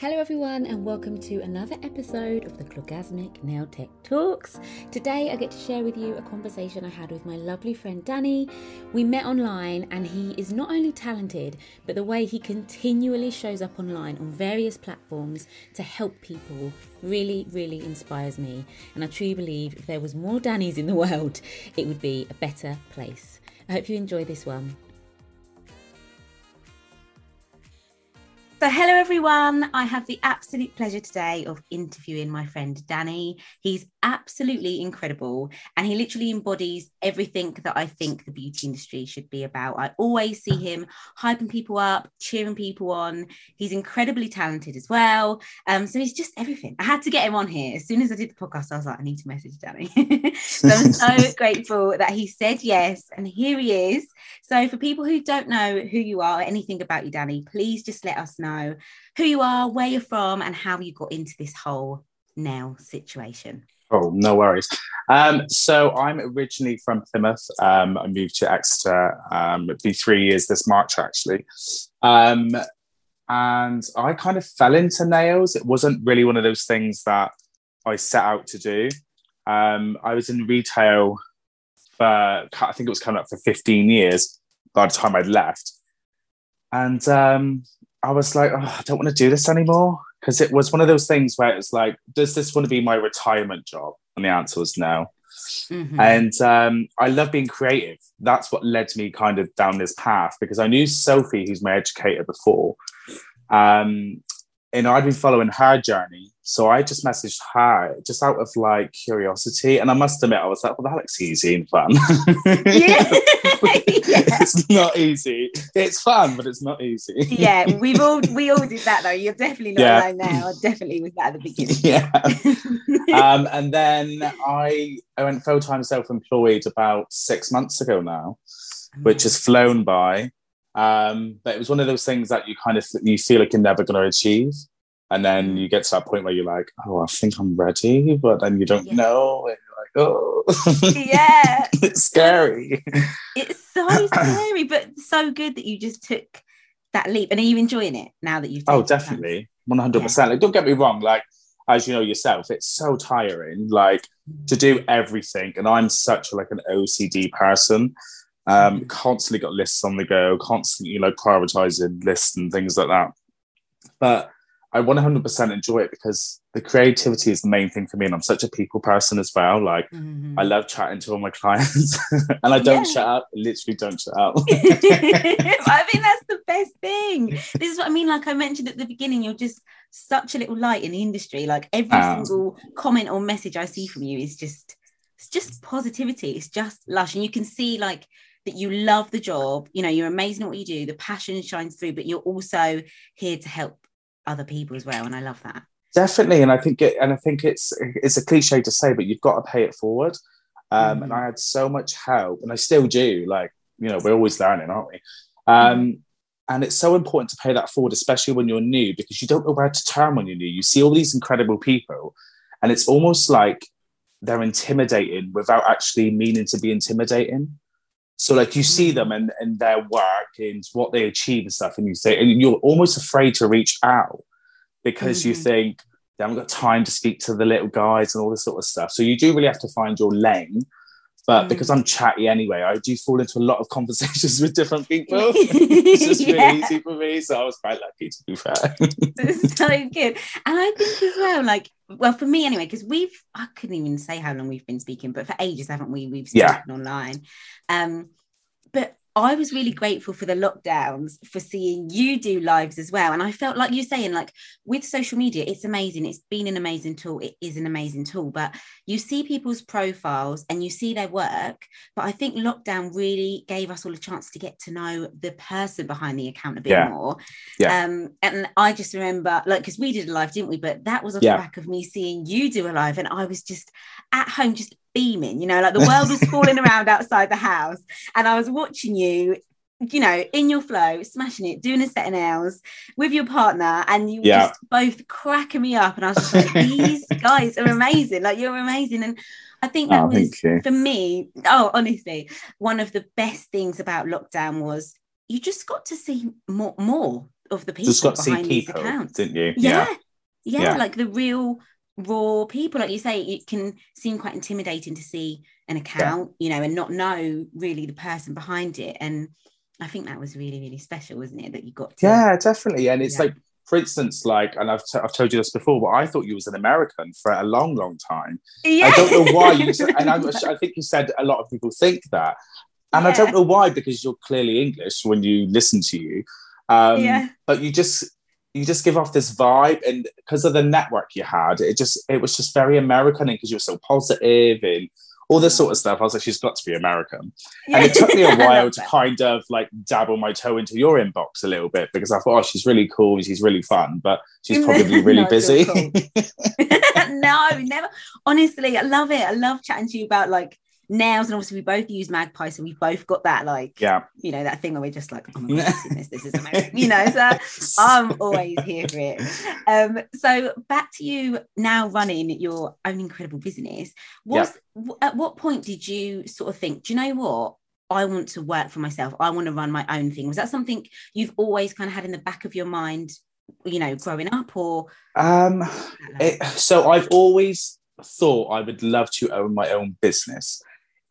Hello, everyone, and welcome to another episode of the Clawgasmic Nail Tech Talks. Today, I get to share with you a conversation I had with my lovely friend Danny. We met online, and he is not only talented, but the way he continually shows up online on various platforms to help people really, really inspires me. And I truly believe if there was more Dannys in the world, it would be a better place. I hope you enjoy this one. So, hello everyone. I have the absolute pleasure today of interviewing my friend Danny. He's absolutely incredible and he literally embodies everything that I think the beauty industry should be about. I always see him hyping people up, cheering people on. He's incredibly talented as well. Um, so, he's just everything. I had to get him on here. As soon as I did the podcast, I was like, I need to message Danny. so, I'm so grateful that he said yes. And here he is. So, for people who don't know who you are, anything about you, Danny, please just let us know know who you are, where you're from, and how you got into this whole nail situation. Oh, no worries. Um, so I'm originally from Plymouth. Um, I moved to Exeter. Um, it'd be three years this March, actually. Um, and I kind of fell into nails. It wasn't really one of those things that I set out to do. Um, I was in retail for, I think it was coming up for 15 years by the time I'd left. And um, I was like, oh, I don't want to do this anymore because it was one of those things where it was like, does this want to be my retirement job? And the answer was no. Mm-hmm. And um, I love being creative. That's what led me kind of down this path because I knew Sophie, who's my educator before, um, and I'd been following her journey. So I just messaged her just out of like curiosity. And I must admit, I was like, well, that looks easy and fun. yeah. it's not easy. It's fun, but it's not easy. yeah, we've all we all did that though. You're definitely not yeah. alone now. I definitely was that at the beginning. Yeah. um, and then I I went full time self employed about six months ago now, which has flown by. Um, but it was one of those things that you kind of you feel like you're never going to achieve, and then you get to that point where you're like, oh, I think I'm ready, but then you don't yeah. know. And you're like, oh, yeah, it's scary. It's so scary, but so good that you just took that leap. And are you enjoying it now that you've? Oh, definitely, one hundred percent. Like, don't get me wrong, like as you know yourself, it's so tiring, like to do everything. And I'm such like an OCD person. Um, constantly got lists on the go, constantly, you know, prioritizing lists and things like that. But I 100% enjoy it because the creativity is the main thing for me. And I'm such a people person as well. Like, mm-hmm. I love chatting to all my clients and I don't yeah. shut up, literally don't shut up. I think that's the best thing. This is what I mean. Like I mentioned at the beginning, you're just such a little light in the industry. Like, every um, single comment or message I see from you is just, it's just positivity. It's just lush. And you can see, like, that you love the job, you know, you're amazing at what you do, the passion shines through, but you're also here to help other people as well. And I love that. Definitely. And I think it, and I think it's it's a cliche to say, but you've got to pay it forward. Um, mm. and I had so much help, and I still do. Like, you know, we're always learning, aren't we? Um, mm. And it's so important to pay that forward, especially when you're new, because you don't know where to turn when you're new. You see all these incredible people, and it's almost like they're intimidating without actually meaning to be intimidating. So like you see them and, and their work and what they achieve and stuff, and you say, and you're almost afraid to reach out because mm-hmm. you think they haven't got time to speak to the little guys and all this sort of stuff. So you do really have to find your lane. But mm. because I'm chatty anyway, I do fall into a lot of conversations with different people. it's just yeah. really easy for me. So I was quite lucky to be fair. So good. And I think as well, like, well, for me anyway, because we've, I couldn't even say how long we've been speaking, but for ages, haven't we? We've spoken yeah. online. Um, I was really grateful for the lockdowns for seeing you do lives as well. And I felt like you're saying, like with social media, it's amazing. It's been an amazing tool. It is an amazing tool. But you see people's profiles and you see their work. But I think lockdown really gave us all a chance to get to know the person behind the account a bit yeah. more. Yeah. Um, and I just remember, like, because we did a live, didn't we? But that was off yeah. the back of me seeing you do a live. And I was just at home, just beaming, you know, like the world was falling around outside the house. And I was watching you, you know, in your flow, smashing it, doing a set of nails with your partner, and you yeah. just both cracking me up. And I was just like, these guys are amazing. Like, you're amazing. And I think that oh, was for me, oh, honestly, one of the best things about lockdown was you just got to see more, more of the people Just got to see people, accounts. didn't you? Yeah. yeah. Yeah. like the real raw people. Like you say, it can seem quite intimidating to see an account, you know, and not know really the person behind it. And I think that was really, really special, wasn't it? That you got to Yeah, definitely. And it's Yeah. like, for instance, like, and I've, t- I've told you this before, but I thought you was an American for a long, long time. Yeah. I don't know why you said, and I, I think you said a lot of people think that. And I don't know why, because you're clearly English when you listen to you. Um, Yeah. But you just, you just give off this vibe. And because of the network you had, it just, it was just very American. And because you were so positive and all this sort of stuff, I was like, she's got to be American. And it took me a while to kind of like dabble my toe into your inbox a little bit because I thought, oh, she's really cool. She's really fun, but she's probably really No, busy. no, never. Honestly, I love it. I love chatting to you about like nails, and obviously we both use Magpie, so we've both got that like yeah. you know that thing where we're just like, oh my god, this, this is amazing, you know. So I'm always here for it. Um, so back to you now running your own incredible business. Was w- at what point did you sort of think, do you know what? I want to work for myself. I want to run my own thing. Was that something you've always kind of had in the back of your mind, you know, growing up, or Um, it, so I've always thought I would love to own my own business.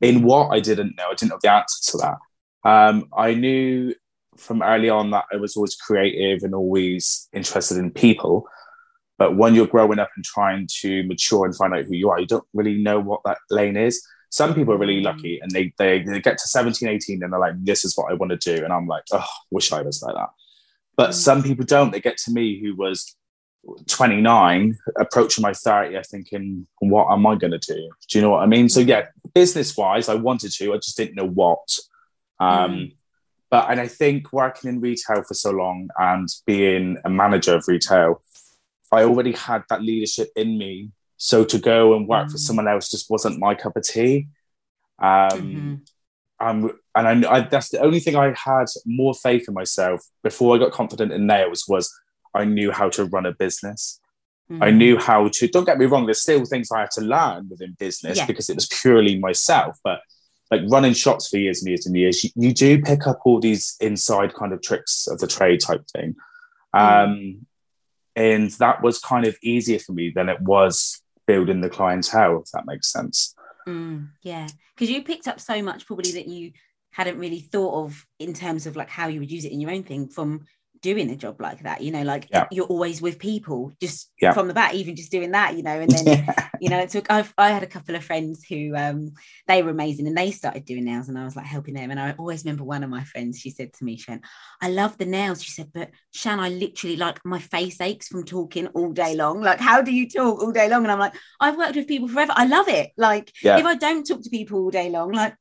In what I didn't know, I didn't know the answer to that. Um, I knew from early on that I was always creative and always interested in people. But when you're growing up and trying to mature and find out who you are, you don't really know what that lane is. Some people are really lucky and they, they, they get to 17, 18 and they're like, this is what I want to do. And I'm like, oh, wish I was like that. But Mm. some people don't. They get to me who was 29, approaching my 30, I thinking, what am I going to do? Do you know what I mean? So, yeah, business wise, I wanted to, I just didn't know what. Um, Mm. But, and I think working in retail for so long and being a manager of retail, I already had that leadership in me. So to go and work for Mm. someone else just wasn't my cup of tea. Um, Mhm. um, and I, I, that's the only thing I had more faith in myself before I got confident in nails was I knew how to run a business. I Mhm. knew how to. Don't get me wrong. There's still things I had to learn within business Yeah. because it was purely myself. But like running shops for years and years and years, you, you do pick up all these inside kind of tricks of the trade type thing. Um, and that was kind of easier for me than it was building the clientele, if that makes sense. Mm, yeah, because you picked up so much probably that you hadn't really thought of in terms of like how you would use it in your own thing from doing a job like that. You know, like Yeah. you're always with people just Yeah. from the bat, even just doing that. You know, and then you know, it took. I've I had a couple of friends who um they were amazing and they started doing nails and I was like helping them. And I always remember one of my friends. She said to me, "Shan, I love the nails." She said, "But Shan, I literally like my face aches from talking all day long. Like, how do you talk all day long?" And I'm like, "I've worked with people forever. I love it. Like, Yeah. if I don't talk to people all day long, like."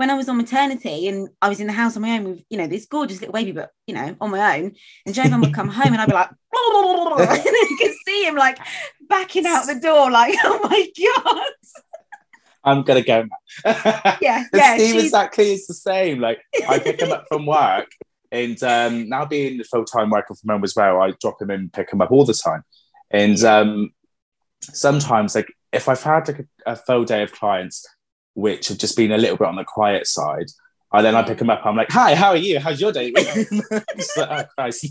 When I was on maternity and I was in the house on my own with, you know, this gorgeous little baby, but you know, on my own, and Jovan would come home and I'd be like, and you could see him like backing out the door, like, oh my god, I'm gonna go now. yeah, yeah. Steve she's- exactly is the same. Like I pick him up from work, and um, now being the full time working from home as well, I drop him in, pick him up all the time. And um, sometimes, like if I've had like, a, a full day of clients which have just been a little bit on the quiet side, And then I pick him up. I'm like, "Hi, how are you? How's your day?" It's like, oh, Christ.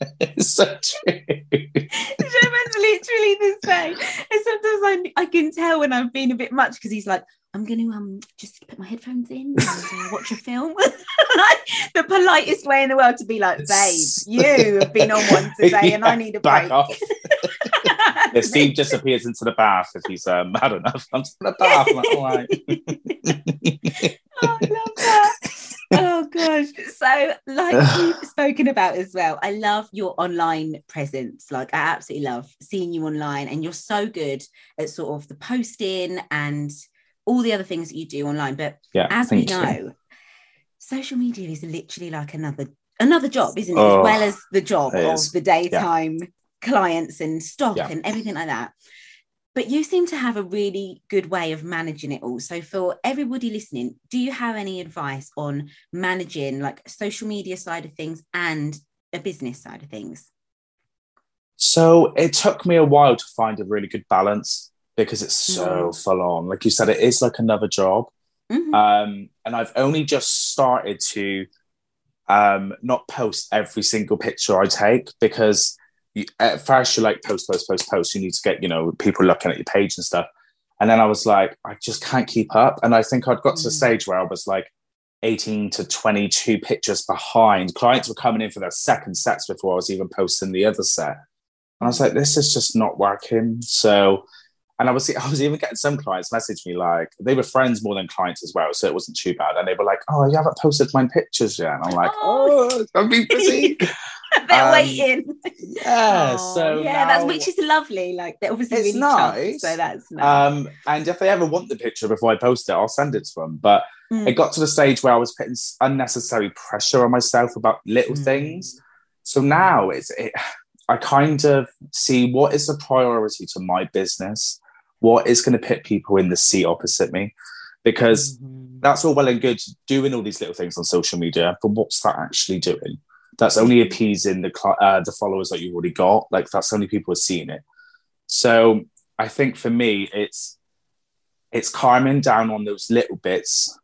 it's so true. Jovan's literally the same. And sometimes I, I can tell when I've been a bit much because he's like, I'm going to um just put my headphones in and uh, watch a film. like the politest way in the world to be like, babe, you have been on one today and I need a Back break. Yeah, Steve disappears into the bath if he's um, mad enough. I'm just in the bath. I'm like, all right. oh, I love that. Oh gosh. So, like you've spoken about as well, I love your online presence. Like, I absolutely love seeing you online, and you're so good at sort of the posting and all the other things that you do online. But Yeah, as we know, social media is literally like another another job, isn't it? Oh, as well as the job of the daytime clients and stock Yeah. and everything like that. But you seem to have a really good way of managing it all. So for everybody listening, do you have any advice on managing like social media side of things and a business side of things? So it took me a while to find a really good balance because it's so Mm. full on. Like you said, it is like another job. Mhm. Um, and I've only just started to um, not post every single picture I take because at first you're like post, post, post, post. You need to get you know people looking at your page and stuff. And then I was like, I just can't keep up. And I think I'd got to a mm. stage where I was like 18 to 22 pictures behind. Clients were coming in for their second sets before I was even posting the other set. And I was like, this is just not working. So, and I was I was even getting some clients message me like they were friends more than clients as well, so it wasn't too bad. And they were like, "Oh, you haven't posted my pictures yet." And I'm like, "Oh, oh I've been busy." they're um, waiting. Yeah, oh, so yeah, now, that's which is lovely. Like they're obviously it's really nice. so that's nice. Um, and if they ever want the picture before I post it, I'll send it to them. But mm. it got to the stage where I was putting unnecessary pressure on myself about little mm. things. So now it's it, I kind of see what is the priority to my business, what is going to put people in the seat opposite me, because mm-hmm. that's all well and good doing all these little things on social media, but what's that actually doing? That's only appeasing the uh, the followers that you've already got. Like that's only people are seeing it. So I think for me, it's it's calming down on those little bits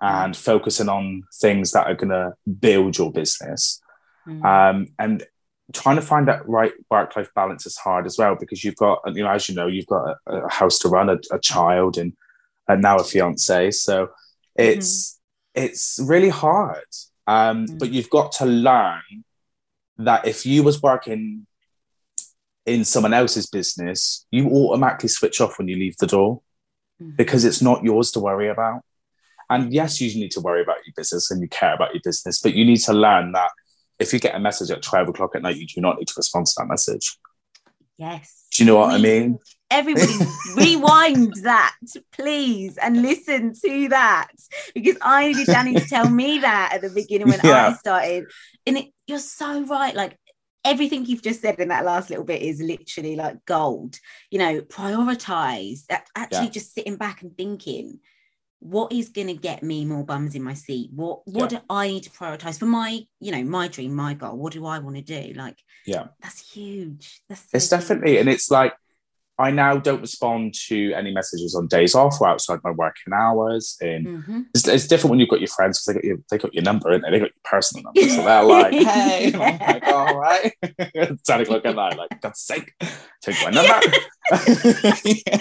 and focusing on things that are going to build your business. Mm. Um, and trying to find that right work life balance is hard as well because you've got you know as you know you've got a, a house to run, a, a, child, and and now a fiance. So it's mm. it's really hard. Um, mm. But you've got to learn that if you was working in someone else's business, you automatically switch off when you leave the door mm. because it's not yours to worry about. And yes, you need to worry about your business and you care about your business, but you need to learn that if you get a message at 12 o'clock at night, you do not need to respond to that message. Yes. Do you know what I mean? Everybody rewind that please and listen to that because i needed danny to tell me that at the beginning when yeah. i started and it, you're so right like everything you've just said in that last little bit is literally like gold you know prioritize that actually yeah. just sitting back and thinking what is going to get me more bums in my seat what what yeah. do i need to prioritize for my you know my dream my goal what do i want to do like yeah that's huge that's so it's huge. definitely and it's like I now don't respond to any messages on days off or outside my working hours. And mm-hmm. it's, it's, different when you've got your friends because they got your they got your number and they? they got your personal number, so they're like, "Hey," and I'm like, "All right." Ten o'clock at night, like, God's sake, take my number. yeah.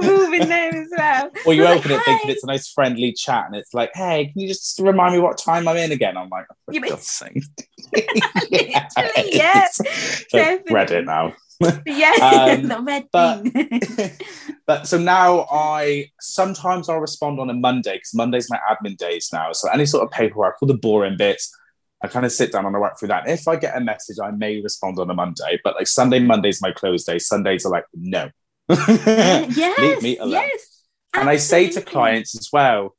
Moving there as well. Or you open like, it thinking it's a nice friendly chat, and it's like, "Hey, can you just remind me what time I'm in again?" I'm like, oh, "For God's sake." yeah, yeah. Reddit now yeah, um, the red but, but so now I sometimes I'll respond on a Monday because Monday's my admin days now. So any sort of paperwork, all the boring bits, I kind of sit down and I work through that. If I get a message, I may respond on a Monday, but like Sunday, Monday's my close day. Sundays are like, no. yes, Leave me alone. Yes, and I say to clients as well,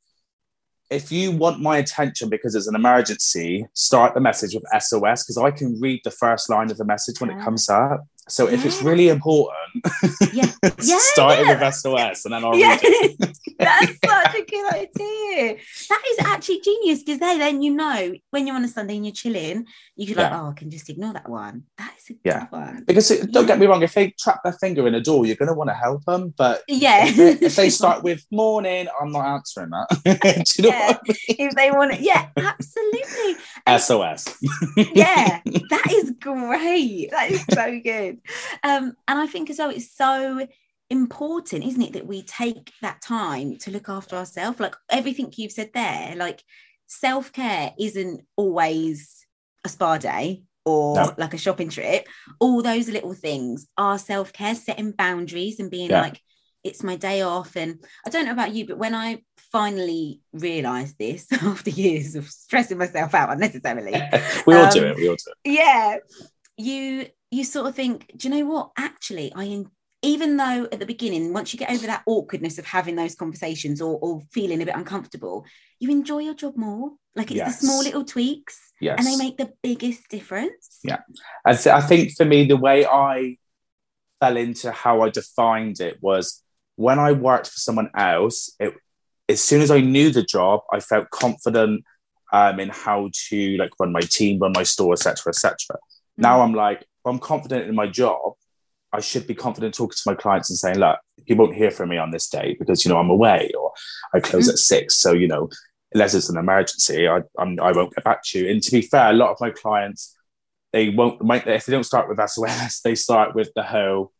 if you want my attention because it's an emergency, start the message with SOS because I can read the first line of the message when it comes up. So if it's really important, yeah, yeah start yeah. it with SOS and then I'll yeah. read it. That's such a good idea. That is actually genius because then you know when you're on a Sunday and you're chilling, you can yeah. like, oh, I can just ignore that one. That is a yeah. good one. Because it, don't get me wrong, if they trap their finger in a door, you're going to want to help them. But yeah, if they, if they, start with morning, I'm not answering that. Do you know yeah. I mean? If they want it, yeah, absolutely. SOS. yeah, that is great. That is so good. Um, and I think as well, it's so important, isn't it, that we take that time to look after ourselves? Like everything you've said there, like self care isn't always a spa day or no. like a shopping trip. All those little things are self care, setting boundaries and being yeah. like, it's my day off. And I don't know about you, but when I finally realized this after years of stressing myself out unnecessarily, we all um, do it. We all do it. Yeah. You you sort of think, do you know what? Actually, I even though at the beginning, once you get over that awkwardness of having those conversations or, or feeling a bit uncomfortable, you enjoy your job more. Like it's yes. the small little tweaks, yes. and they make the biggest difference. Yeah, I, th- I think for me, the way I fell into how I defined it was when I worked for someone else. It as soon as I knew the job, I felt confident um, in how to like run my team, run my store, etc., etc. Mm. Now I'm like, I'm confident in my job, I should be confident talking to my clients and saying, look, you won't hear from me on this day because, you know, I'm away or I close mm-hmm. at six. So, you know, unless it's an emergency, I I'm, I will not get back to you. And to be fair, a lot of my clients they won't might if they don't start with SOS, they start with the whole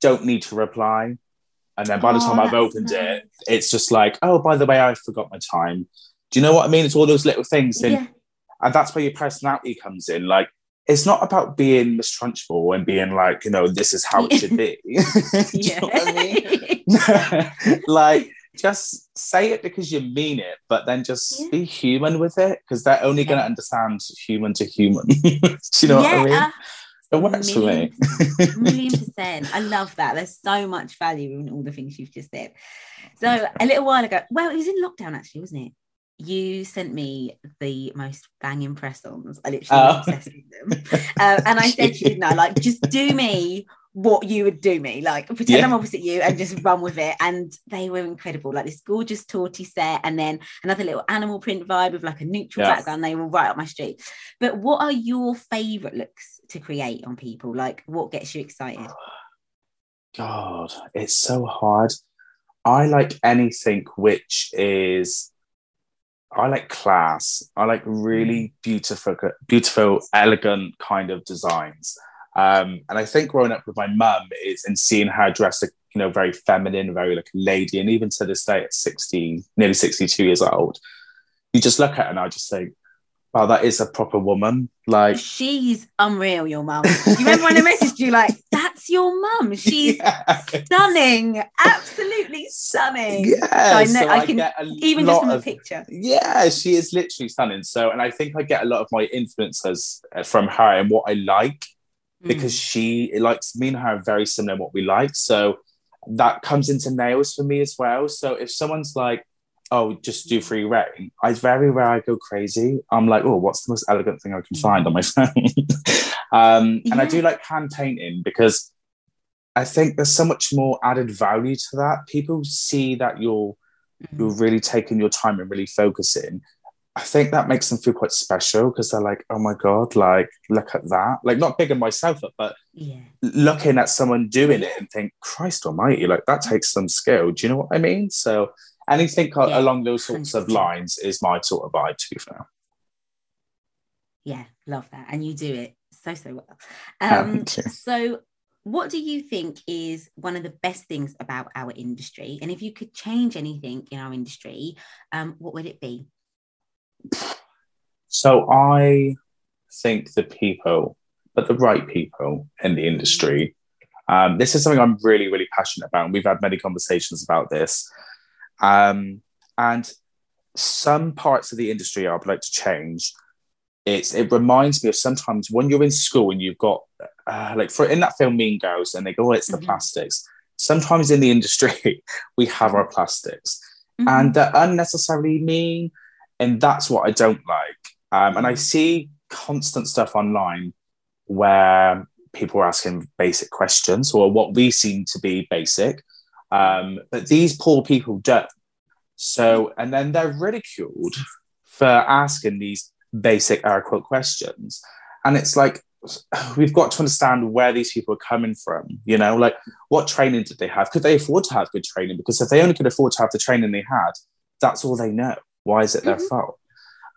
don't need to reply. And then by the oh, time I've opened nice. it, it's just like, oh, by the way, I forgot my time. Do you know what I mean? It's all those little things. And, yeah. and that's where your personality comes in. Like, it's not about being mistrustful and being like, you know, this is how it should be. yeah. I mean? like, just say it because you mean it, but then just yeah. be human with it because they're only yeah. going to understand human to human. Do you know yeah, what I mean? Uh, it works million, for me. million percent. I love that. There's so much value in all the things you've just said. So a little while ago, well, it was in lockdown actually, wasn't it? You sent me the most banging press-ons. I literally oh. obsessed with them, uh, and I said to you, "No, like just do me what you would do me. Like pretend yeah. i'm opposite you and just run with it. And they were incredible. Like this gorgeous torty set and then another little animal print vibe with like a neutral yeah. background. They were right up my street. But what are your favorite looks to create on people? Like what gets you excited? God it's so hard. I like anything which is I like class. I like really mm. beautiful, beautiful, elegant kind of designs. Um, and I think growing up with my mum is and seeing her dressed, you know, very feminine, very like a lady, and even to this day at 60, nearly 62 years old, you just look at her and I just think, wow, that is a proper woman. Like she's unreal, your mum. You remember when I messaged you like, that's your mum. She's yeah. stunning, absolutely stunning. Yeah, so I know so I, I can even just from a picture. Yeah, she is literally stunning. So, and I think I get a lot of my influences uh, from her and what I like because mm. she likes me and her are very similar in what we like. So that comes into nails for me as well. So if someone's like, oh, just do free reign, I very rare I go crazy. I'm like, oh, what's the most elegant thing I can find on my phone? um, yeah. And I do like hand painting because I think there's so much more added value to that. People see that you're mm. you're really taking your time and really focusing. I think that makes them feel quite special because they're like, oh my God, like, look at that. Like, not bigging myself up, but yeah. looking at someone doing it and think, Christ almighty, like, that takes some skill. Do you know what I mean? So, anything yeah. along those sorts 100%. of lines is my sort of vibe, to be fair. Yeah, love that. And you do it so, so well. Um, so, what do you think is one of the best things about our industry? And if you could change anything in our industry, um, what would it be? So I think the people, but the right people in the industry. Um, this is something I'm really, really passionate about. And we've had many conversations about this. Um, and some parts of the industry I'd like to change. It's, it reminds me of sometimes when you're in school and you've got, uh, like, for in that film Mean Girls, and they go, oh, it's the mm-hmm. plastics. Sometimes in the industry, we have our plastics. Mm-hmm. And they're unnecessarily mean and that's what I don't like. Um, and I mm. see constant stuff online where people are asking basic questions or what we seem to be basic, um, but these poor people don't. So, and then they're ridiculed for asking these basic air quote questions. And it's like, we've got to understand where these people are coming from. You know, like what training did they have? Could they afford to have good training? Because if they only could afford to have the training they had, that's all they know. Why is it their mm-hmm. fault?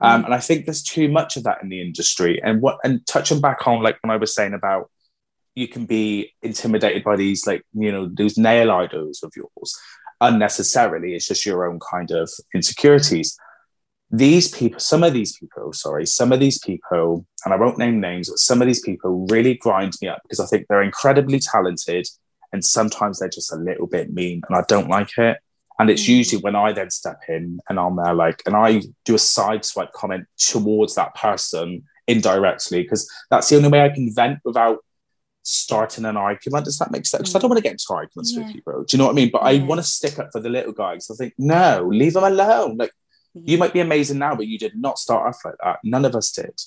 Um, and I think there's too much of that in the industry. And what and touching back on like when I was saying about you can be intimidated by these like you know those nail idols of yours unnecessarily. It's just your own kind of insecurities. These people, some of these people, sorry, some of these people, and I won't name names, but some of these people really grind me up because I think they're incredibly talented and sometimes they're just a little bit mean and I don't like it. And it's mm. usually when I then step in and I'm there, like, and I do a side swipe comment towards that person indirectly, because that's the only way I can vent without starting an argument. Does that make sense? Because I mm. don't want to get into arguments yeah. with you, bro. Do you know what I mean? But yeah. I want to stick up for the little guys. I think, no, leave them alone. Like, yeah. you might be amazing now, but you did not start off like that. None of us did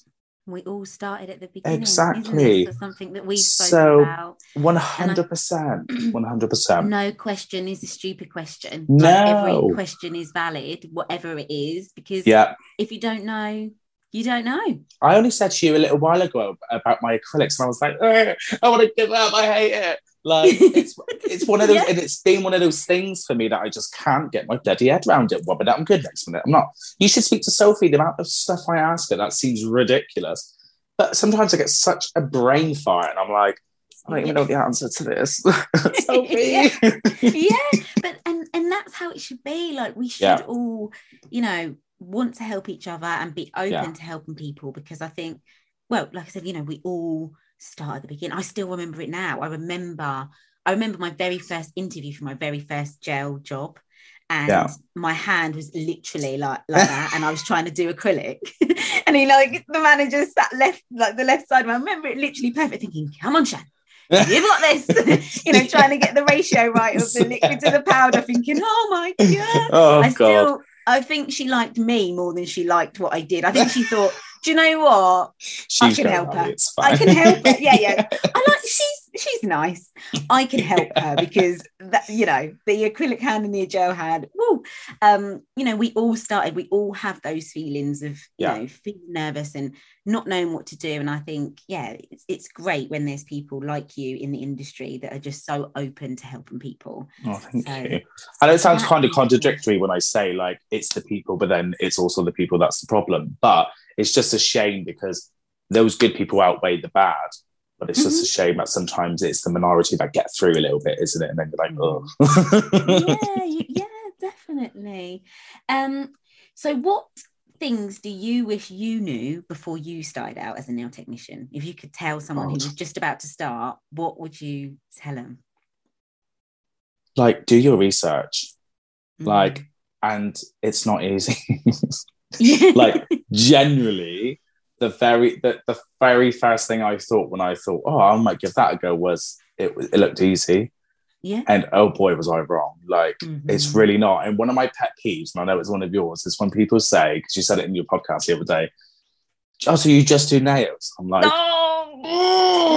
we all started at the beginning. Exactly. So something that we've so, about. One hundred percent. One hundred percent. No question is a stupid question. No. Like every question is valid, whatever it is, because yeah. if you don't know, you don't know. I only said to you a little while ago about my acrylics, and I was like, I want to give up. I hate it. Like it's it's one of those, yeah. and it's been one of those things for me that I just can't get my bloody head around it. One minute I'm good, next minute I'm not. You should speak to Sophie. The amount of stuff I ask her that seems ridiculous, but sometimes I get such a brain fire, and I'm like, I don't even know the answer to this. Sophie. yeah. yeah, but and and that's how it should be. Like we should yeah. all, you know, want to help each other and be open yeah. to helping people because I think, well, like I said, you know, we all start at the beginning. I still remember it now. I remember, I remember my very first interview for my very first gel job. And yeah. my hand was literally like like that, and I was trying to do acrylic, and he like the manager sat left like the left side. I remember it literally perfect, thinking, "Come on, Shan, you've got this, you know, trying to get the ratio right of the liquid to the powder, thinking, oh my God. Oh, I God. I think she liked me more than she liked what I did. I think she thought, do you know what? She's I can help her. I can help her. Yeah, yeah. I like she's she's nice. I can help her because that you know the acrylic hand and the gel hand. Woo, um, you know we all started. We all have those feelings of you yeah. know feeling nervous and not knowing what to do. And I think yeah, it's, it's great when there's people like you in the industry that are just so open to helping people. Oh, thank so, you. And it sounds kind of contradictory when I say like it's the people, but then it's also the people that's the problem. But it's just a shame because those good people outweigh the bad but it's just mm-hmm. a shame that sometimes it's the minority that get through a little bit, isn't it? And then you're like, oh. yeah, yeah, definitely. Um, so what things do you wish you knew before you started out as a nail technician? If you could tell someone God. who was just about to start, what would you tell them? Like, do your research. Mm. Like, and it's not easy. like, generally, the very the, the very first thing I thought when I thought, oh, I might give that a go was it it looked easy. Yeah. And oh boy, was I wrong. Like mm-hmm. it's really not. And one of my pet peeves, and I know it's one of yours, is when people say, because you said it in your podcast the other day, oh, so you just do nails. I'm like, no,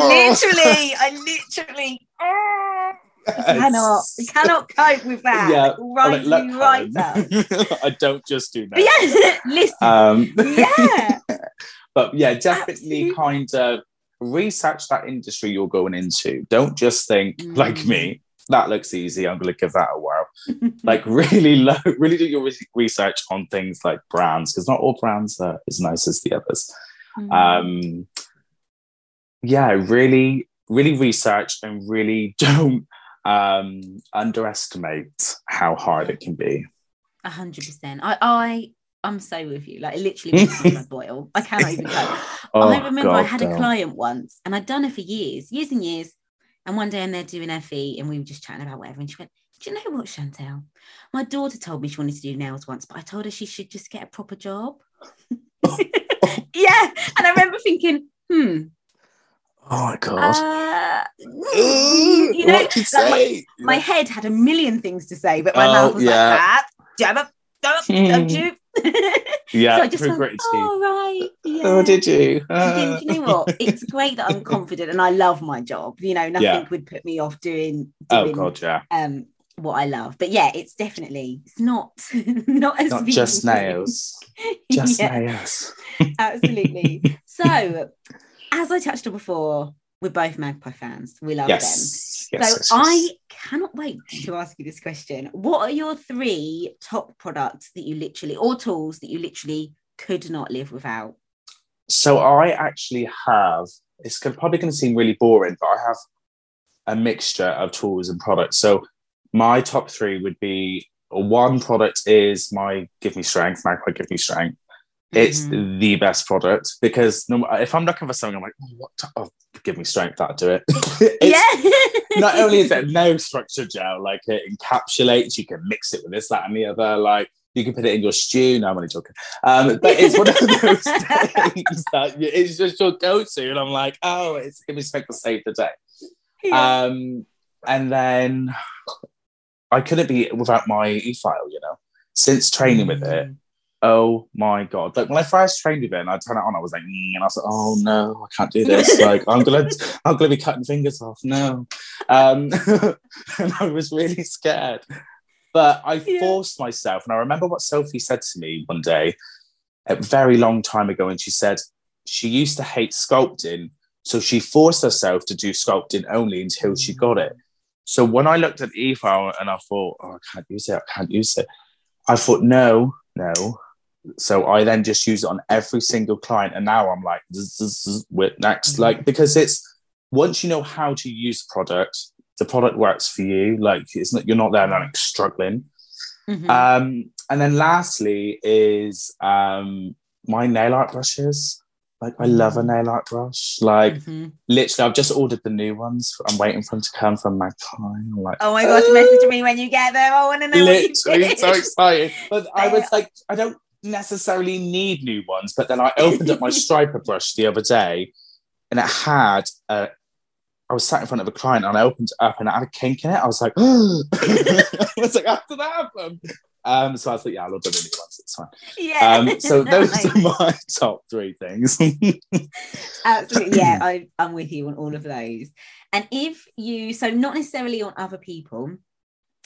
literally, I literally, oh. I cannot, cannot cope with that. Yeah, right, like, right I don't just do nails. Yeah, listen. Um, yeah, but yeah, definitely Absolutely. kind of research that industry you're going into. Don't just think mm. like me. That looks easy. I'm going to give that a whirl. like really, low, really do your research on things like brands because not all brands are as nice as the others. Mm. Um, yeah, really, really research and really don't um, underestimate how hard it can be. A hundred percent. I, I I'm so with you. Like it literally makes my boil. I cannot even cope. oh, I remember God, I had a client once and I'd done it for years, years and years. And one day I'm there doing her feet and we were just chatting about whatever. And she went, Do you know what, Chantel? My daughter told me she wanted to do nails once, but I told her she should just get a proper job. yeah. And I remember thinking, hmm. Oh my god! Uh, you know, say? My, my, head had a million things to say, but my oh, mouth was yeah. like that. Jab up, don't, don't you? Yeah, so I just went, oh, right. Yeah. Oh, did you? Uh. you know what? It's great that I'm confident and I love my job. You know, nothing yeah. would put me off doing, oh, doing. Oh God, yeah. Um, what I love, but yeah, it's definitely it's not not as not just nails, just nails. Absolutely. So, as I touched on before, we're both Magpie fans. We love yes. Yes, so yes, I cannot wait to ask you this question. What are your three top products that you literally, or tools that you literally could not live without? So I actually have. It's probably going to seem really boring, but I have a mixture of tools and products. So my top three would be one product is my Give Me Strength, Magpie Give Me Strength. It's mm-hmm. the best product because no, if I'm looking for something, I'm like, oh, what? Oh, give me strength. That do it. yeah. not only is it no structure gel, like it encapsulates. You can mix it with this, that, and the other. Like you can put it in your stew. No, I'm only joking. Um, but it's one of those things that it's just your go-to, and I'm like, oh, it's give me strength to save the day. Yeah. Um, and then I couldn't be without my e-file. You know, since training with it mm oh my god like when i first trained with it and i turned it on i was like mm, and i was like oh no i can't do this like i'm gonna i'm gonna be cutting fingers off no um and i was really scared but i yeah. forced myself and i remember what sophie said to me one day a very long time ago and she said she used to hate sculpting So she forced herself to do sculpting only until she got it. So when I looked at eFile and I thought, oh, I can't use it, I can't use it. I thought, no, no. So I then just use it on every single client. And now I'm like, zzz, next. Mm-hmm. Like, because it's once you know how to use the product, the product works for you. Like it's not you're not there like struggling. Mm-hmm. Um, and then lastly is um, my nail art brushes. Like I love a mm-hmm. nail art brush. Like mm-hmm. literally, I've just ordered the new ones. I'm waiting for them to come from Magpie. I'm like, oh my gosh, oh. message me when you get them. I want to know. Literally, so excited. But I was like, I don't necessarily need new ones. But then I opened up my striper brush the other day, and it had a I was sat in front of a client and I opened it up and I had a kink in it. I was like, I was like, how did that happen? Um, so I thought, yeah, I'll order the new ones. It's fine. Yeah. Um, so those nice. are my top three things. Absolutely. Yeah, I, I'm with you on all of those. And if you, so not necessarily on other people,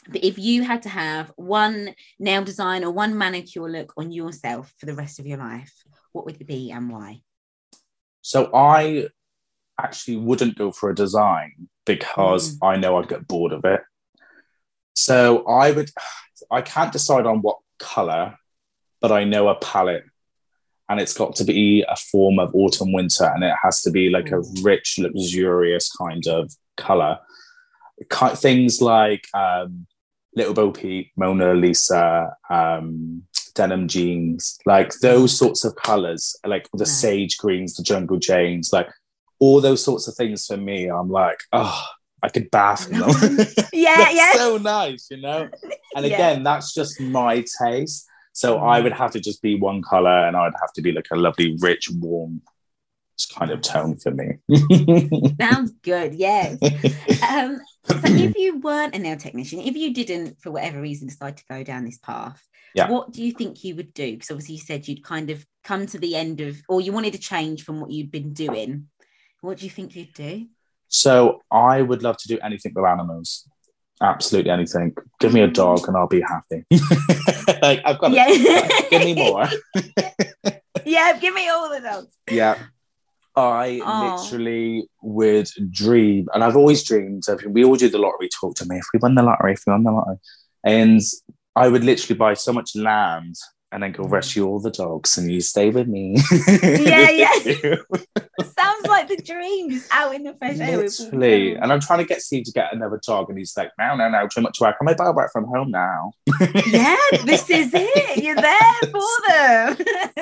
but if you had to have one nail design or one manicure look on yourself for the rest of your life, what would it be and why? So I actually wouldn't go for a design because mm. I know I'd get bored of it. So I would, I can't decide on what color, but I know a palette and it's got to be a form of autumn winter and it has to be like mm. a rich, luxurious kind of color. Things like um, Little Bo Peep, Mona Lisa, um, denim jeans, like those sorts of colors, like the sage greens, the jungle janes, like all those sorts of things for me, I'm like, oh, I could bath in them. yeah, yeah. So nice, you know? And again, yeah. that's just my taste. So mm. I would have to just be one color and I'd have to be like a lovely, rich, warm kind of tone for me. Sounds good, yes. Um, so if you weren't a nail technician, if you didn't, for whatever reason, decide to go down this path, yeah. what do you think you would do? Because obviously you said you'd kind of come to the end of, or you wanted to change from what you'd been doing. What do you think you'd do? So I would love to do anything with animals. Absolutely anything. Give me a dog and I'll be happy. like I've got yeah. A, give me more. yeah, give me all the dogs. Yeah. I literally would dream, and I've always dreamed of we all do the lottery talk to me. If we won the lottery, if we won the lottery. And I would literally buy so much land and then go mm. rescue all the dogs and you stay with me. Yeah, yeah. Sounds like the dream, just out in the fresh air. Literally. And I'm trying to get Steve to get another dog, and he's like, no, no, no, too much work. I'm like, I'll work from home now. yeah, this is it. You're there for them.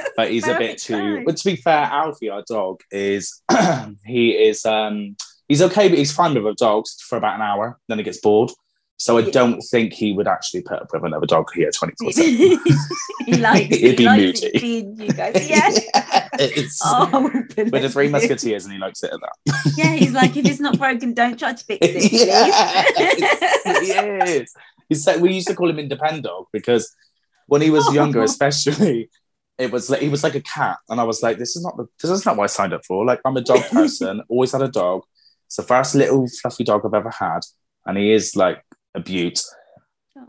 but he's a bit too. But to be fair, Alfie, our dog, is he is um he's okay, but he's fine with dogs for about an hour. Then he gets bored. So I don't think he would actually put up with another dog here 24 7. he likes, It'd be moody. you guys. Yeah. yeah oh, with the Three Musketeers and he likes it at that. yeah, he's like, if it's not broken, don't try to fix it. yeah, he is. He's like, we used to call him Independent Dog because when he was oh. younger, especially, it was like he was like a cat. And I was like, this is not the, this is not what I signed up for. Like, I'm a dog person, always had a dog. It's the first little fluffy dog I've ever had. And he is like a beaut.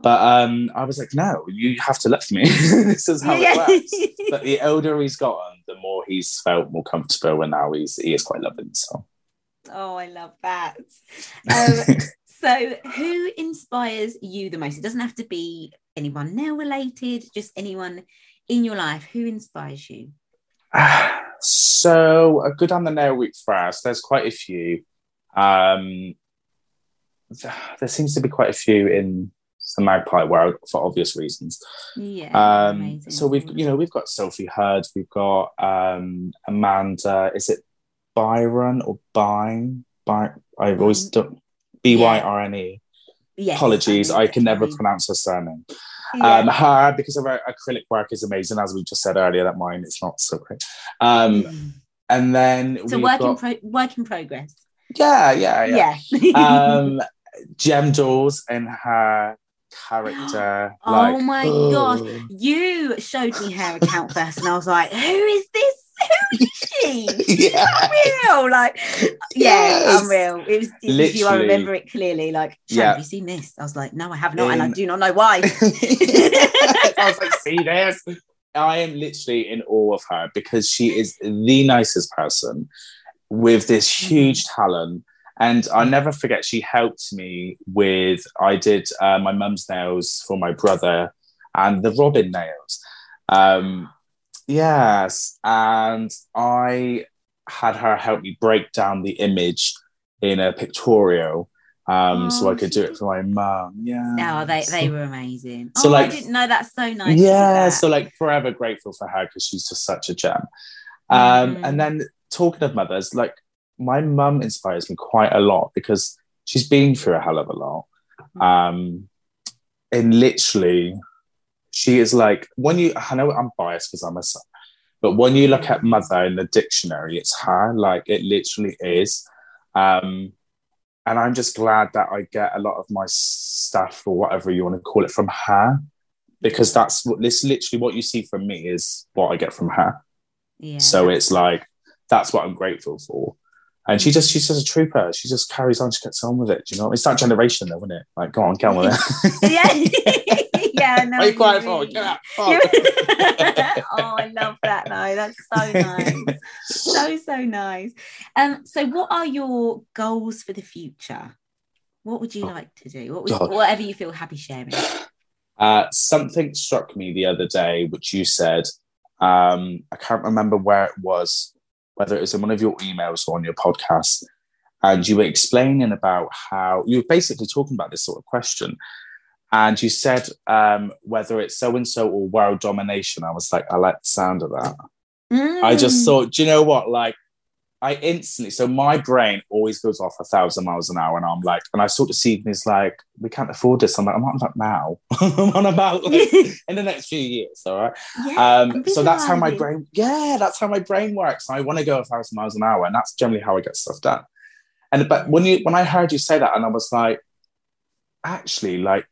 But um, I was like, no, you have to love me. this is how it works. but the older he's gotten, the more he's felt more comfortable, and now he's he is quite loving. So, oh, I love that. Um, so, who inspires you the most? It doesn't have to be anyone nail related, just anyone in your life. Who inspires you? so, a good on the nail week for us. There's quite a few. Um, there seems to be quite a few in the Magpie world for obvious reasons. Yeah. Um, so we've you know we've got Sophie Hurd, we've got um, Amanda. Is it Byron or Byne? By I've always done B Y R N E. Yes, Apologies, I, can never pronounce her surname. Yeah. Um, her because of her acrylic work is amazing, as we just said earlier. That mine is not so great. Um, mm. And then so work got, in pro- work in progress. Yeah, yeah, yeah. yeah. um, Jem Dawes and her character. Oh like, oh my oh. gosh. You showed me her account first, and I was like, who is this? Who is she? yeah. Unreal. Like, yeah, yes. unreal. It was, it you. I remember it clearly. Like, yeah. have you seen this? I was like, no, I have not, In... and I do not know why. I was like, see this? I am literally in awe of her because she is the nicest person with this mm. huge talent. And I never forget, she helped me with, I did uh, my mum's nails for my brother and the Robin nails. Um, yes. And I had her help me break down the image in a pictorial um, oh, so I could do it for my mum. Yeah. Oh, they, they were amazing. So oh, like, I didn't know that's so nice. Yeah. So like forever grateful for her because she's just such a gem. Um, mm. and then talking of mothers, like my mum inspires me quite a lot because she's been through a hell of a lot. Mm. Um, and literally, she is like when you. I know I'm biased because I'm a son, but when you look at mother in the dictionary, it's her. Like it literally is. Um, and I'm just glad that I get a lot of my stuff or whatever you want to call it from her, because that's what this literally what you see from me is what I get from her. Yeah. So it's like that's what I'm grateful for. And she just she's just a trooper. She just carries on, she gets on with it. you know? It's that generation though, isn't it? Like, go on, get on with it. yeah. yeah, no. Are you quiet for? Get out. oh, I love that though. That's so nice. so, so nice. Um, so what are your goals for the future? What would you oh, like to do? What would, whatever you feel happy sharing. Uh, something struck me the other day, which you said. Um, I can't remember where it was, whether it was in one of your emails or on your podcast, and you were explaining about how you were basically talking about this sort of question. And you said um, whether it's so and so or world domination. I was like, I like the sound of that. Mm. I just mm. thought, do you know what? Like, I instantly, so my brain always goes off a thousand miles an hour, and I'm like, and I sort of see things like, we can't afford this. I'm like, I'm not about now. I'm on about like, in the next few years. All right. Yeah, um, so that's how my brain, yeah, that's how my brain works. I want to go a thousand miles an hour, and that's generally how I get stuff done. And but when you when I heard you say that, and I was like, actually, like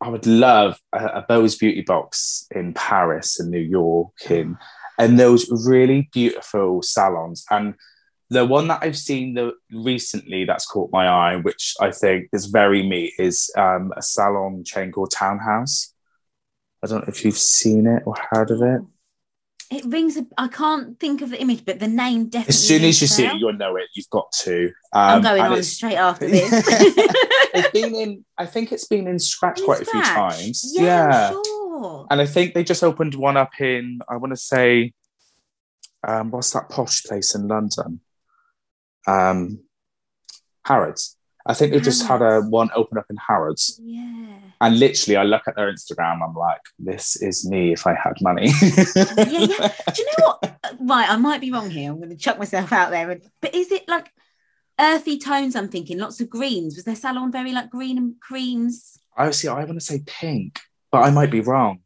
I would love a, a Beau's Beauty Box in Paris and New York, in and those really beautiful salons and the one that I've seen the recently that's caught my eye, which I think is very me, is um, a salon chain called Townhouse. I don't know if you've seen it or heard of it. It rings. A, I can't think of the image, but the name definitely. As soon as you see it, you'll know it. You've got to. Um, I'm going on straight after this. it's been in. I think it's been in Scratch in quite Scratch. a few times. Yeah, yeah. Sure. And I think they just opened one up in. I want to say, um, what's that posh place in London? Um, Harrods. I think they just had a one open up in Harrods. Yeah. And literally, I look at their Instagram. I'm like, this is me if I had money. yeah, yeah. Do you know what? Right, I might be wrong here. I'm going to chuck myself out there. But is it like earthy tones? I'm thinking lots of greens. Was their salon very like green and creams? I see. I want to say pink, but I might be wrong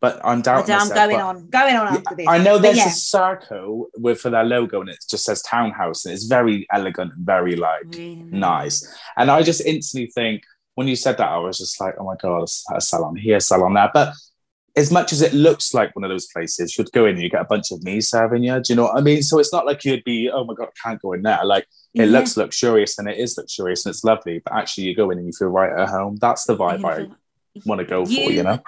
but I'm doubting. I'm going on, going on after this. I know there's yeah. a circle with for their logo, and it just says townhouse, and it's very elegant and very like nice. And I just instantly think when you said that, I was just like, oh my god, a salon here, a salon there. But as much as it looks like one of those places, you'd go in and you get a bunch of me serving you. Do you know what I mean? So it's not like you'd be, oh my god, I can't go in there. Like it yeah. looks luxurious and it is luxurious and it's lovely, but actually you go in and you feel right at home. That's the vibe I want to go you, for, you know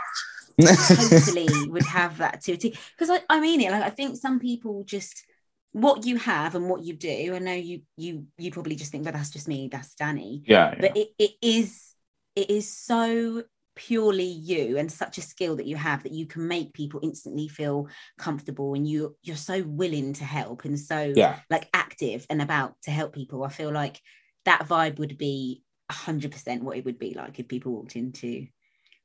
totally would have that too. Because I, I mean it. Like I think some people just what you have and what you do. I know you you you probably just think, but that's just me. That's Danny. Yeah. But it, it is it is so purely you and such a skill that you have that you can make people instantly feel comfortable and you you're so willing to help and so yeah. like active and about to help people i feel like that vibe would be 100% what it would be like if people walked into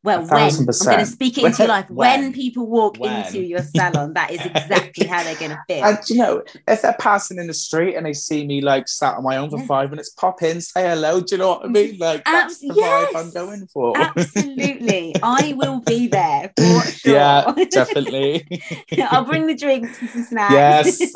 well, when I'm going to speak it into your life. When, when people walk when. into your salon, that is exactly how they're going to feel. And you know, if they're passing in the street and they see me like sat on my own for five minutes, pop in, say hello. Do you know what I mean? Like that's the yes, vibe I'm going for. Absolutely, I will be there for sure. Yeah, definitely. I'll bring the drinks and some snacks. Yes.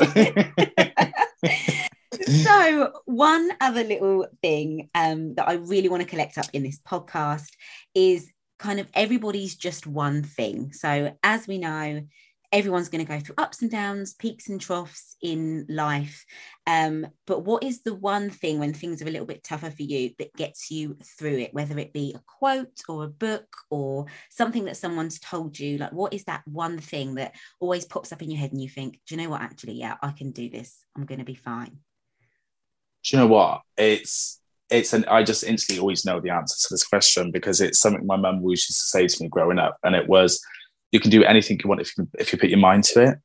so one other little thing um, that I really want to collect up in this podcast is kind of everybody's just one thing. So, as we know, everyone's going to go through ups and downs, peaks and troughs in life. Um, but what is the one thing when things are a little bit tougher for you that gets you through it, whether it be a quote or a book or something that someone's told you? Like, what is that one thing that always pops up in your head and you think, do you know what? Actually, yeah, I can do this. I'm going to be fine. Do you know what? It's it's an I just instantly always know the answer to this question because it's something my mum always used to say to me growing up, and it was, "You can do anything you want if you if you put your mind to it,"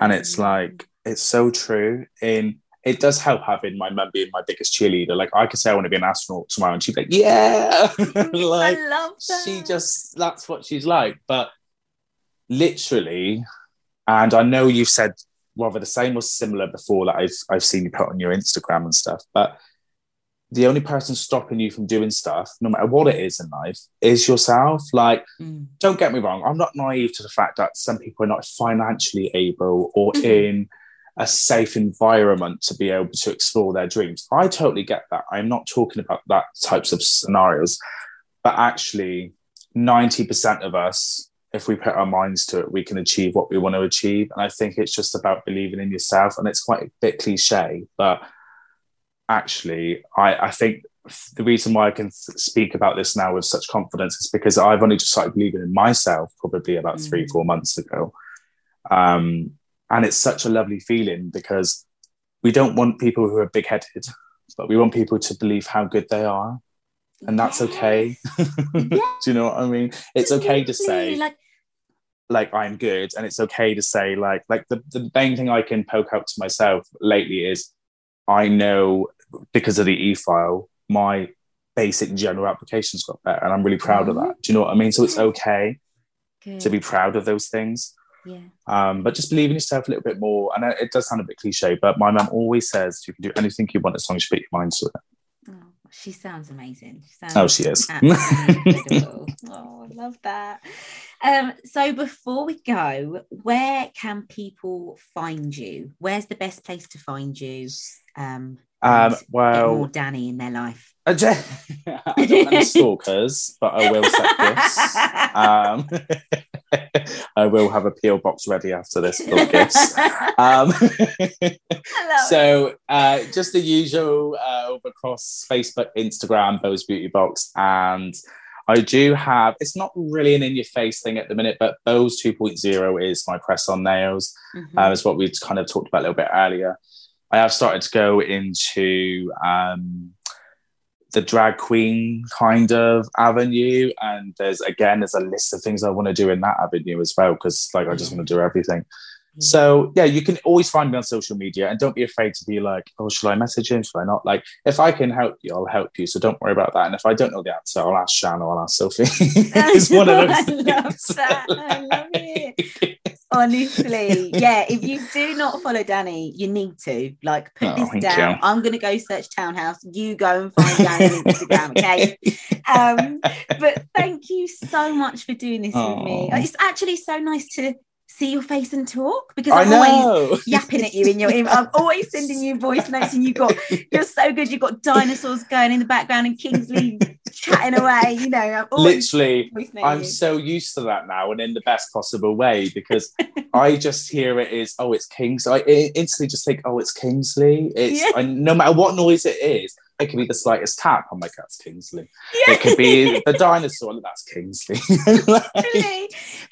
and it's mm. like it's so true. In it does help having my mum being my biggest cheerleader. Like I could say I want to be an astronaut tomorrow, and she'd be like, "Yeah," like I love that. she just that's what she's like. But literally, and I know you've said rather the same or similar before that I've I've seen you put on your Instagram and stuff, but the only person stopping you from doing stuff, no matter what it is in life, is yourself. Like, mm. don't get me wrong, I'm not naive to the fact that some people are not financially able or mm-hmm. in a safe environment to be able to explore their dreams. I totally get that. I'm not talking about that types of scenarios, but actually, 90% of us, if we put our minds to it, we can achieve what we want to achieve. And I think it's just about believing in yourself. And it's quite a bit cliche, but actually, I, I think the reason why I can speak about this now with such confidence is because I've only just started believing in myself probably about mm. three, four months ago. Um, and it's such a lovely feeling because we don't want people who are big headed, but we want people to believe how good they are. And that's okay. Do you know what I mean? It's okay to say, like, like I'm good, and it's okay to say, like, like the, the main thing I can poke out to myself lately is I know because of the e-file, my basic general applications got better, and I'm really proud mm-hmm. of that. Do you know what I mean? So it's okay Good. to be proud of those things. Yeah. Um, but just believe in yourself a little bit more. And it does sound a bit cliche, but my mum always says you can do anything you want as long as you put your mind to it. Oh, she sounds amazing. She sounds oh, she is. oh, I love that. Um, so before we go, where can people find you? Where's the best place to find you? Um, um, well, more Danny in their life. I don't have any stalkers, but I will set gifts. Um, I will have a peel box ready after this for gifts. Um, so uh, just the usual uh, across Facebook, Instagram, Beau's Beauty Box, and I do have. It's not really an in-your-face thing at the minute, but Beau's 2.0 is my press on nails. Mm-hmm. Uh, is what we kind of talked about a little bit earlier. I have started to go into um, the drag queen kind of avenue, and there's again there's a list of things I want to do in that avenue as well because like I just want to do everything. Yeah. So yeah, you can always find me on social media, and don't be afraid to be like, "Oh, should I message him? Shall I not?" Like, if I can help you, I'll help you. So don't worry about that. And if I don't know the answer, I'll ask Chan or I'll ask Sophie. it's one of those. I love that. I love it. Honestly, yeah. If you do not follow Danny, you need to like put oh, this down. You. I'm gonna go search Townhouse. You go and find Danny on Instagram, okay? Um, but thank you so much for doing this oh. with me. It's actually so nice to see your face and talk because I'm always yapping at you in your I'm always sending you voice notes and you got you're so good. You've got dinosaurs going in the background and Kingsley chatting away. You know, literally, I'm so used to that now and in the best possible way because I just hear it is oh it's Kingsley. I instantly just think oh it's Kingsley. It's yeah. I, no matter what noise it is. It could be the slightest tap. Oh I'm like, that's Kingsley. Yeah. It could be the dinosaur. That's Kingsley. like,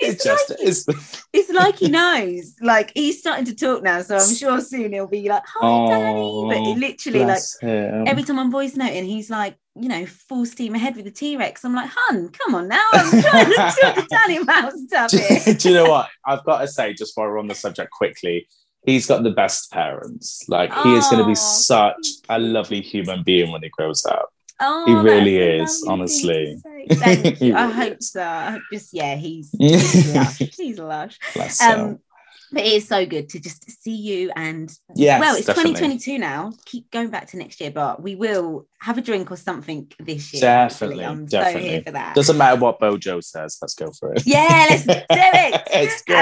it's, just like it's, it's like he knows. Like he's starting to talk now, so I'm sure soon he'll be like, "Hi, oh, Danny." But literally, like him. every time I'm voice noting, he's like, you know, full steam ahead with the T Rex. I'm like, "Hun, come on now! I'm trying to talk to Danny about stuff." Do, do you know what? I've got to say, just while we're on the subject, quickly he's got the best parents. Like he is going to be such a lovely human being when he grows up. Oh, he really is, honestly. Thank you. I hope so. Just yeah, he's he's lush. He's lush. Um, but it is so good to just see you and yeah well it's definitely. 2022 now keep going back to next year but we will have a drink or something this year definitely i'm definitely. so here for that doesn't matter what bojo says let's go for it yeah let's do it it's good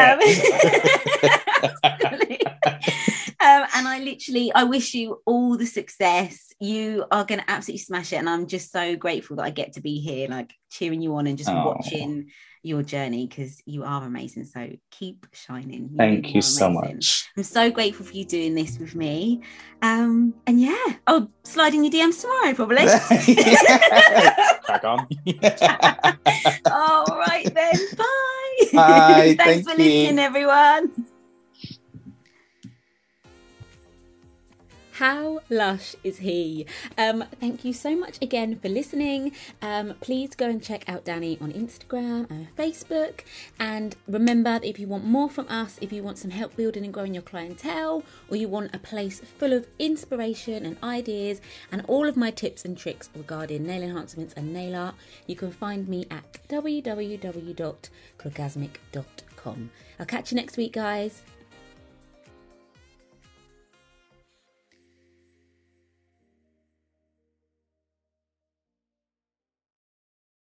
um, and i literally i wish you all the success you are going to absolutely smash it and i'm just so grateful that i get to be here like cheering you on and just oh. watching your journey because you are amazing. So keep shining. You Thank you so much. I'm so grateful for you doing this with me. Um, and yeah, I'll slide in your DMs tomorrow probably. Crack on. All right then. Bye. Bye. Thanks Thank for you. listening, everyone. How lush is he? Um, thank you so much again for listening. Um, please go and check out Danny on Instagram and Facebook. And remember that if you want more from us, if you want some help building and growing your clientele, or you want a place full of inspiration and ideas and all of my tips and tricks regarding nail enhancements and nail art, you can find me at www.clawgasmic.com. I'll catch you next week, guys.